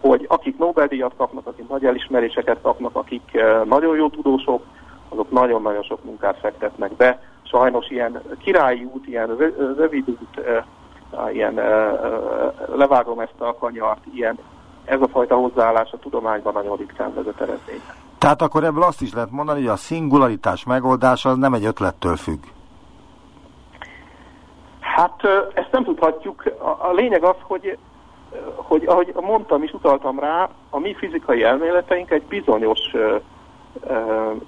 hogy akik Nobel-díjat kapnak, akik nagy elismeréseket kapnak, akik uh, nagyon jó tudósok, azok nagyon-nagyon sok munkát fektetnek be. Sajnos ilyen királyi út, ilyen rövid út, uh, ilyen levágom ezt a kanyart, ilyen ez a fajta hozzáállás a tudományban nagyon ritkán vezet eredményre. Tehát akkor ebből azt is lehet mondani, hogy a szingularitás megoldása az nem egy ötlettől függ. Hát ezt nem tudhatjuk. A, a lényeg az, hogy, hogy ahogy mondtam és utaltam rá, a mi fizikai elméleteink egy bizonyos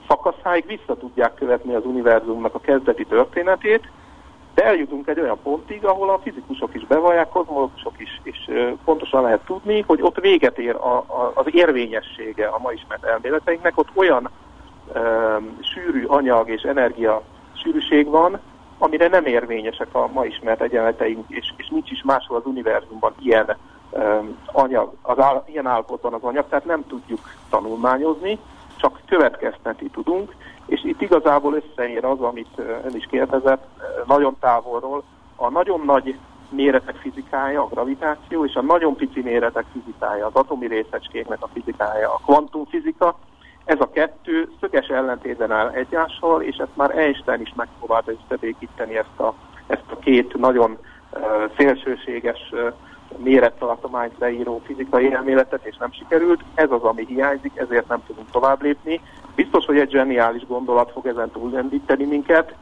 szakaszáig vissza tudják követni az univerzumnak a kezdeti történetét, de eljutunk egy olyan pontig, ahol a fizikusok is bevallják, kozmológusok is, és pontosan lehet tudni, hogy ott véget ér a, a, az érvényessége a ma ismert elméleteinknek, ott olyan e, sűrű anyag és energia sűrűség van, amire nem érvényesek a ma ismert egyenleteink, és, és nincs is máshol az univerzumban ilyen e, anyag, az áll, ilyen állapotban az anyag, tehát nem tudjuk tanulmányozni, csak következtetni tudunk, és itt igazából összeér az, amit ön is kérdezett, nagyon távolról, a nagyon nagy méretek fizikája, a gravitáció, és a nagyon pici méretek fizikája, az atomi részecskéknek a fizikája, a kvantumfizika, ez a kettő szöges ellentétben áll egyással, és ezt már Einstein is megpróbálta összebékíteni ezt a, ezt a két nagyon uh, szélsőséges uh, mérettartományt leíró fizikai elméletet, és nem sikerült. Ez az, ami hiányzik, ezért nem tudunk tovább lépni. Biztos, hogy egy zseniális gondolat fog ezen túllendíteni minket,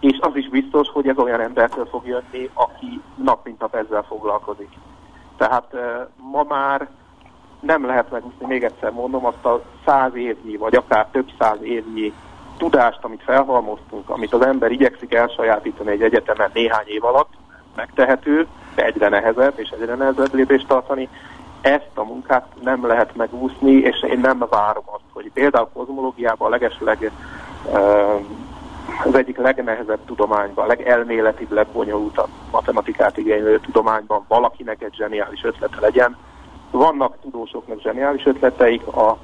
és az is biztos, hogy ez olyan embertől fog jönni, aki nap mint nap ezzel foglalkozik. Tehát ma már nem lehet megúszni, még egyszer mondom, azt a száz évnyi, vagy akár több száz évnyi tudást, amit felhalmoztunk, amit az ember igyekszik elsajátítani egy egyetemen néhány év alatt, megtehető, egyre nehezebb és egyre nehezebb lépést tartani. Ezt a munkát nem lehet megúszni, és én nem várom azt, hogy például a kozmológiában a legesleg az egyik legnehezebb tudományban, a legelméletibb, legbonyolultabb matematikát igénylő tudományban valakinek egy zseniális ötlete legyen. Vannak tudósoknak zseniális ötleteik, a,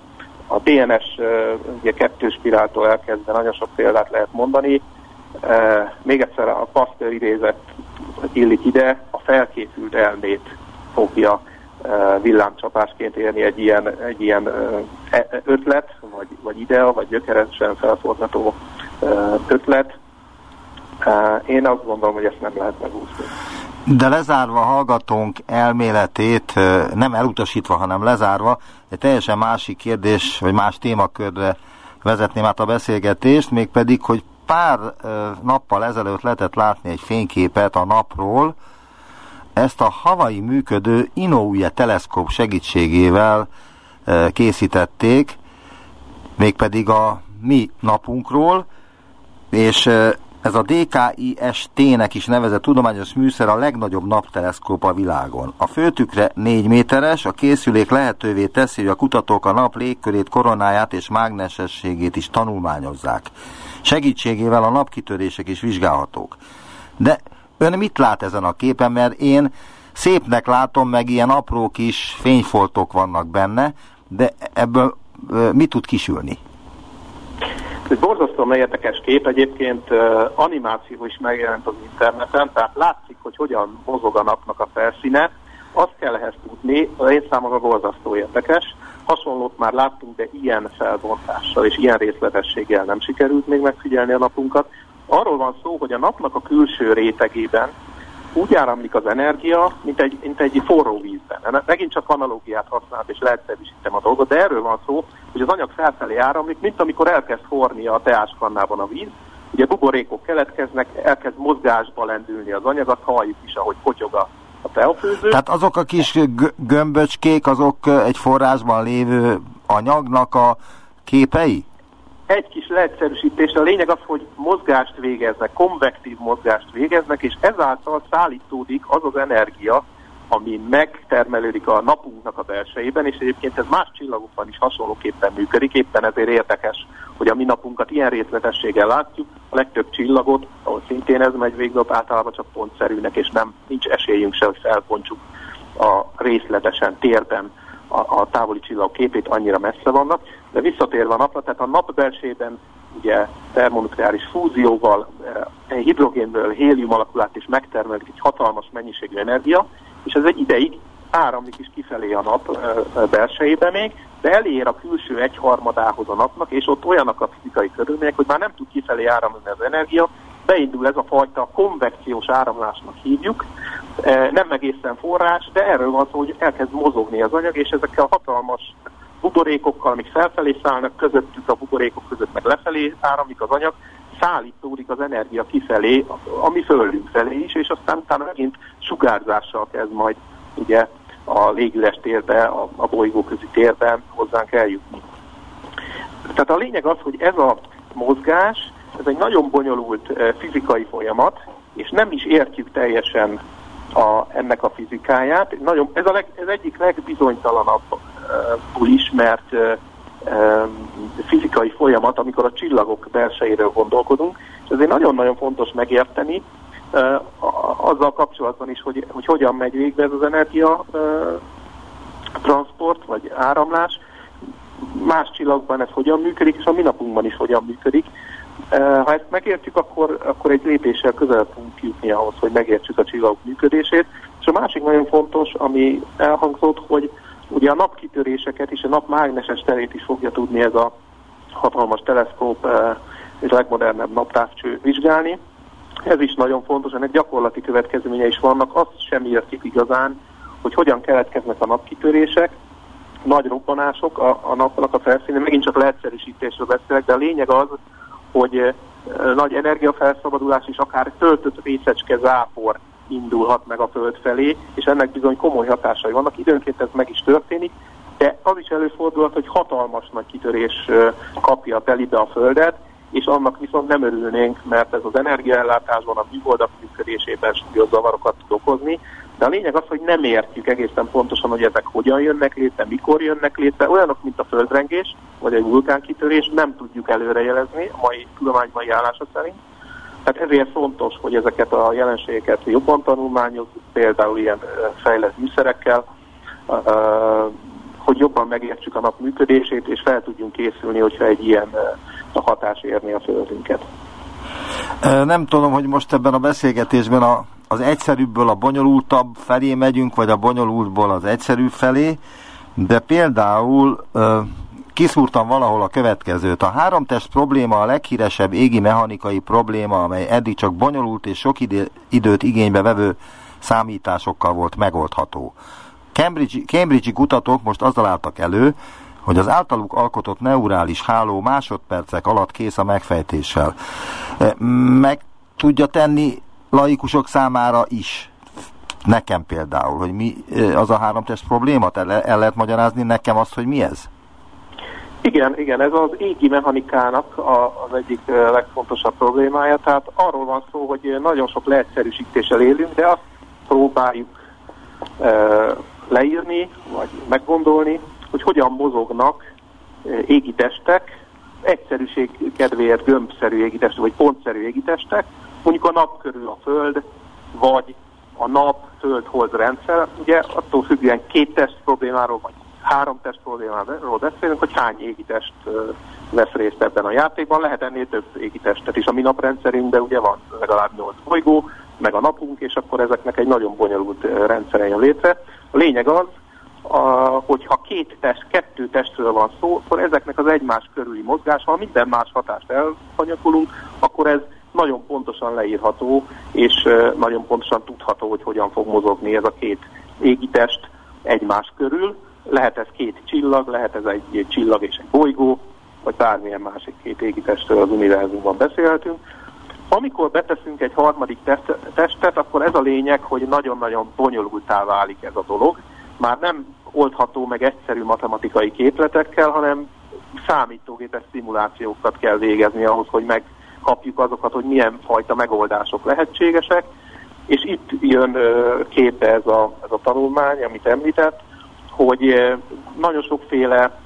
a DNS ugye kettős spiráltól elkezdve nagyon sok példát lehet mondani. Még egyszer a Pasteur idézet illik ide, a felkészült elmét fogja villámcsapásként élni egy ilyen, egy ilyen e, ötlet, vagy, vagy idea, vagy gyökeresen felfordható ötlet. Én azt gondolom, hogy ezt nem lehet megúszni. De lezárva a hallgatónk elméletét, nem elutasítva, hanem lezárva, egy teljesen másik kérdés, vagy más témakörre vezetném át a beszélgetést, mégpedig, hogy pár nappal ezelőtt lehetett látni egy fényképet a napról, ezt a havai működő Inouye teleszkóp segítségével készítették, mégpedig a mi napunkról, és ez a DKIST-nek is nevezett tudományos műszer a legnagyobb napteleszkóp a világon. A főtükre 4 méteres, a készülék lehetővé teszi, hogy a kutatók a nap légkörét, koronáját és mágnesességét is tanulmányozzák. Segítségével a napkitörések is vizsgálhatók. De ön mit lát ezen a képen, mert én szépnek látom, meg ilyen apró kis fényfoltok vannak benne, de ebből mit tud kisülni? Ez borzasztóan érdekes kép, egyébként animáció is megjelent az interneten, tehát látszik, hogy hogyan mozog a napnak a felszíne. Azt kell ehhez tudni, az én számomra borzasztó érdekes. Hasonlót már láttunk, de ilyen felbontással és ilyen részletességgel nem sikerült még megfigyelni a napunkat. Arról van szó, hogy a napnak a külső rétegében úgy áramlik az energia, mint egy, mint egy forró vízben. Megint csak analógiát használt, és leegyszerűsítem a dolgot, de erről van szó, hogy az anyag felfelé áramlik, mint amikor elkezd forni a teáskannában a víz, ugye buborékok keletkeznek, elkezd mozgásba lendülni az anyag, azt halljuk is, ahogy potyog a, a. Tehát azok a kis gömböcskék, azok egy forrásban lévő anyagnak a képei? Egy kis leegyszerűsítés, a lényeg az, hogy mozgást végeznek, konvektív mozgást végeznek, és ezáltal szállítódik az az energia, ami megtermelődik a napunknak a belsejében, és egyébként ez más csillagokban is hasonlóképpen működik, éppen ezért érdekes, hogy a mi napunkat ilyen részletességgel látjuk, a legtöbb csillagot, ahol szintén ez megy végbe, általában csak pontszerűnek, és nem nincs esélyünk se, hogy felpontsuk a részletesen térben a, a távoli csillag képét, annyira messze vannak. De visszatérve a napra, tehát a nap belsében ugye termonukleáris fúzióval eh, hidrogénből hélium alakulát is megtermelik egy hatalmas mennyiségű energia, és ez egy ideig áramlik is kifelé a nap eh, belsejébe még, de elér a külső egyharmadához a napnak, és ott olyanak a fizikai körülmények, hogy már nem tud kifelé áramlani az energia, beindul ez a fajta konvekciós áramlásnak hívjuk, eh, nem egészen forrás, de erről van szó, hogy elkezd mozogni az anyag, és ezekkel a hatalmas buborékokkal, amik felfelé szállnak, közöttük a buborékok között meg lefelé áramlik az anyag, szállítódik az energia kifelé, ami fölünk felé is, és aztán utána megint sugárzással kezd majd ugye a légüres térbe, a, a bolygóközi térben hozzánk eljutni. tehát a lényeg az, hogy ez a mozgás, ez egy nagyon bonyolult fizikai folyamat, és nem is értjük teljesen a, ennek a fizikáját. Nagyon, ez, a leg, ez egyik legbizonytalanabb ismert uh, fizikai folyamat, amikor a csillagok belsejéről gondolkodunk, és ezért nagyon-nagyon fontos megérteni azzal kapcsolatban is, hogy, hogy hogyan megy végbe ez az energia transport vagy áramlás, más csillagban ez hogyan működik, és a mi napunkban is hogyan működik. Ha ezt megértjük, akkor, akkor egy lépéssel közel tudunk jutni ahhoz, hogy megértsük a csillagok működését. És a másik nagyon fontos, ami elhangzott, hogy ugye a napkitöréseket és a nap mágneses terét is fogja tudni ez a hatalmas teleszkóp és legmodernebb naptávcső vizsgálni. Ez is nagyon fontos, ennek gyakorlati következménye is vannak, azt sem értik igazán, hogy hogyan keletkeznek a napkitörések, nagy robbanások a, a napnak a felszínén, megint csak leegyszerűsítésről beszélek, de a lényeg az, hogy eh, nagy energiafelszabadulás és akár töltött részecske zápor indulhat meg a Föld felé, és ennek bizony komoly hatásai vannak. Időnként ez meg is történik, de az is előfordulhat, hogy hatalmas nagy kitörés kapja telibe a Földet, és annak viszont nem örülnénk, mert ez az energiaellátásban, a műholdak működésében súlyos zavarokat tud okozni, de a lényeg az, hogy nem értjük egészen pontosan, hogy ezek hogyan jönnek létre, mikor jönnek létre. Olyanok, mint a földrengés, vagy egy vulkánkitörés, nem tudjuk előrejelezni a mai tudománybeli állása szerint. Tehát ezért fontos, hogy ezeket a jelenségeket jobban tanulmányozzuk, például ilyen fejlett műszerekkel, hogy jobban megértsük a nap működését, és fel tudjunk készülni, hogyha egy ilyen hatás érni a Földünket. Nem tudom, hogy most ebben a beszélgetésben a az egyszerűbből a bonyolultabb felé megyünk, vagy a bonyolultból az egyszerű felé, de például kiszúrtam valahol a következőt. A háromtest probléma a leghíresebb égi mechanikai probléma, amely eddig csak bonyolult és sok idő, időt igénybe vevő számításokkal volt megoldható. Cambridge, Cambridge-i kutatók most azzal álltak elő, hogy az általuk alkotott neurális háló másodpercek alatt kész a megfejtéssel. Meg tudja tenni laikusok számára is. Nekem például, hogy mi az a háromtest probléma? El, el lehet magyarázni nekem azt, hogy mi ez? Igen, igen, ez az égi mechanikának a, az egyik legfontosabb problémája. Tehát arról van szó, hogy nagyon sok leegyszerűsítéssel élünk, de azt próbáljuk e, leírni, vagy meggondolni, hogy hogyan mozognak égi testek, egyszerűség kedvéért gömbszerű égitestek, vagy pontszerű égitestek, mondjuk a nap körül a Föld, vagy a nap, Föld, Hold rendszer, ugye attól függően két test problémáról, vagy három test problémáról beszélünk, hogy hány égitest vesz részt ebben a játékban, lehet ennél több égitestet is. A mi naprendszerünkben ugye van legalább 8 bolygó, meg a napunk, és akkor ezeknek egy nagyon bonyolult rendszere jön létre. A lényeg az, a, hogyha két test, kettő testről van szó, akkor ezeknek az egymás körüli mozgása, ha minden más hatást elfanyakolunk, akkor ez nagyon pontosan leírható, és nagyon pontosan tudható, hogy hogyan fog mozogni ez a két égitest egymás körül. Lehet ez két csillag, lehet ez egy csillag és egy bolygó, vagy bármilyen másik két égitestről az univerzumban beszélhetünk. Amikor beteszünk egy harmadik testet, akkor ez a lényeg, hogy nagyon-nagyon bonyolultá válik ez a dolog. Már nem oldható meg egyszerű matematikai képletekkel, hanem számítógépes szimulációkat kell végezni ahhoz, hogy meg kapjuk azokat, hogy milyen fajta megoldások lehetségesek, és itt jön képbe ez a, ez a tanulmány, amit említett, hogy nagyon sokféle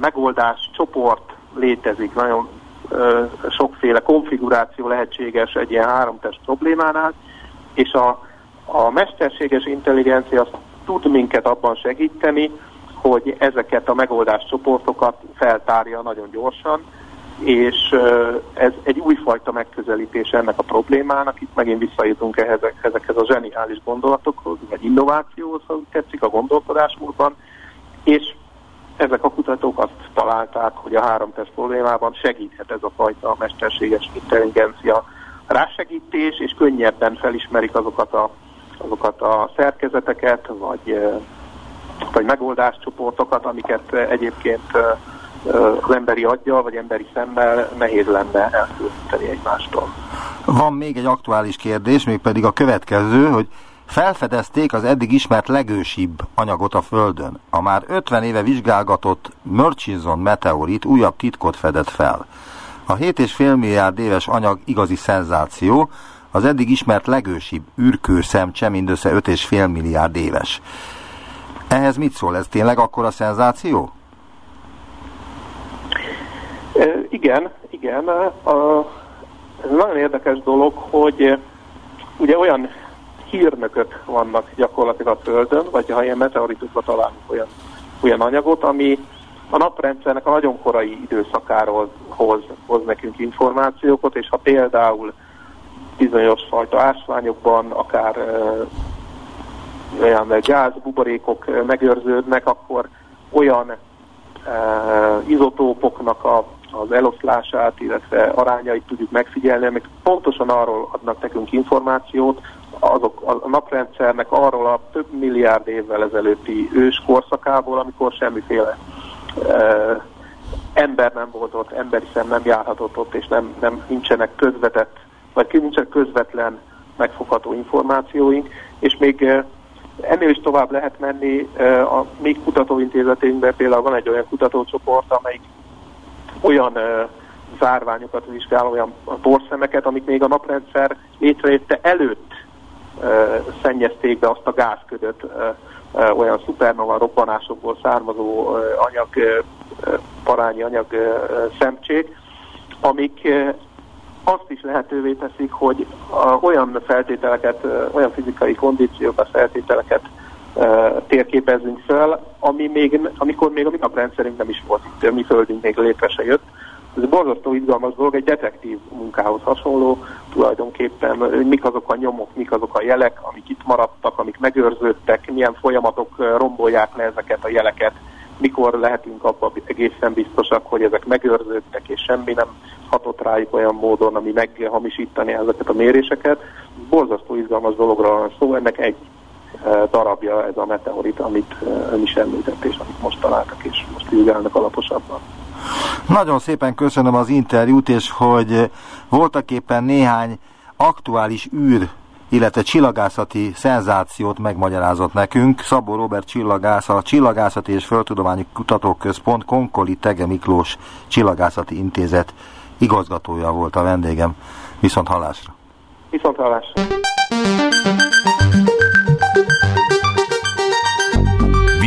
megoldás csoport létezik, nagyon sokféle konfiguráció lehetséges egy ilyen háromtest problémánál, és a, a mesterséges intelligencia tud minket abban segíteni, hogy ezeket a megoldás csoportokat feltárja nagyon gyorsan, és ez egy újfajta megközelítés ennek a problémának. Itt megint visszajutunk ehhez, ezekhez a zseniális gondolatokhoz, vagy innovációhoz, ha tetszik, a gondolkodásmódban, és ezek a kutatók azt találták, hogy a három test problémában segíthet ez a fajta mesterséges intelligencia rásegítés, és könnyebben felismerik azokat a, azokat a szerkezeteket, vagy, vagy megoldáscsoportokat, amiket egyébként az emberi aggyal vagy emberi szemmel nehéz lenne elkülöníteni egymástól. Van még egy aktuális kérdés, mégpedig a következő, hogy Felfedezték az eddig ismert legősibb anyagot a Földön. A már 50 éve vizsgálgatott Murchison meteorit újabb titkot fedett fel. A 7,5 milliárd éves anyag igazi szenzáció, az eddig ismert legősibb űrkő szemcse mindössze 5,5 milliárd éves. Ehhez mit szól? Ez tényleg akkora szenzáció? Igen, igen. Ez nagyon érdekes dolog, hogy ugye olyan hírnökök vannak gyakorlatilag a Földön, vagy ha ilyen meteoritusba találunk olyan, olyan anyagot, ami a naprendszernek a nagyon korai időszakáról hoz, hoz nekünk információkat, és ha például bizonyos fajta ásványokban, akár uh, olyan gázbuborékok megőrződnek, akkor olyan uh, izotópoknak a, az eloszlását, illetve arányait tudjuk megfigyelni, amik pontosan arról adnak nekünk információt, azok a naprendszernek arról a több milliárd évvel ezelőtti ős korszakából, amikor semmiféle uh, ember nem volt ott, emberi szem nem járhatott ott, és nem, nem nincsenek közvetett, vagy nincsenek közvetlen megfogható információink, és még uh, ennél is tovább lehet menni. Uh, a mi kutatóintézetünkben például van egy olyan kutatócsoport, amelyik olyan zárványokat vizsgál, olyan porszemeket, amik még a naprendszer létrejötte előtt szennyezték be azt a gázködöt olyan szupernova robbanásokból származó anyag, parányi anyag szemcsék, amik azt is lehetővé teszik, hogy olyan feltételeket, olyan fizikai kondíciókat, feltételeket térképezzünk fel, ami még, amikor még a mi naprendszerünk nem is volt itt, mi földünk még létre se jött, ez borzasztó izgalmas dolog, egy detektív munkához hasonló, tulajdonképpen mik azok a nyomok, mik azok a jelek, amik itt maradtak, amik megőrződtek, milyen folyamatok rombolják le ezeket a jeleket, mikor lehetünk abban egészen biztosak, hogy ezek megőrződtek, és semmi nem hatott rájuk olyan módon, ami meghamisítani ezeket a méréseket. Borzasztó izgalmas dologra van szó, ennek egy darabja ez a meteorit, amit ön is említett, és amit most találtak, és most vizsgálnak alaposabban. Nagyon szépen köszönöm az interjút, és hogy voltak éppen néhány aktuális űr illetve csillagászati szenzációt megmagyarázott nekünk. Szabó Robert csillagász, a Csillagászati és Földtudományi Kutatóközpont Konkoli Tege Miklós Csillagászati Intézet igazgatója volt a vendégem. Viszont hallásra! Viszont hallásra!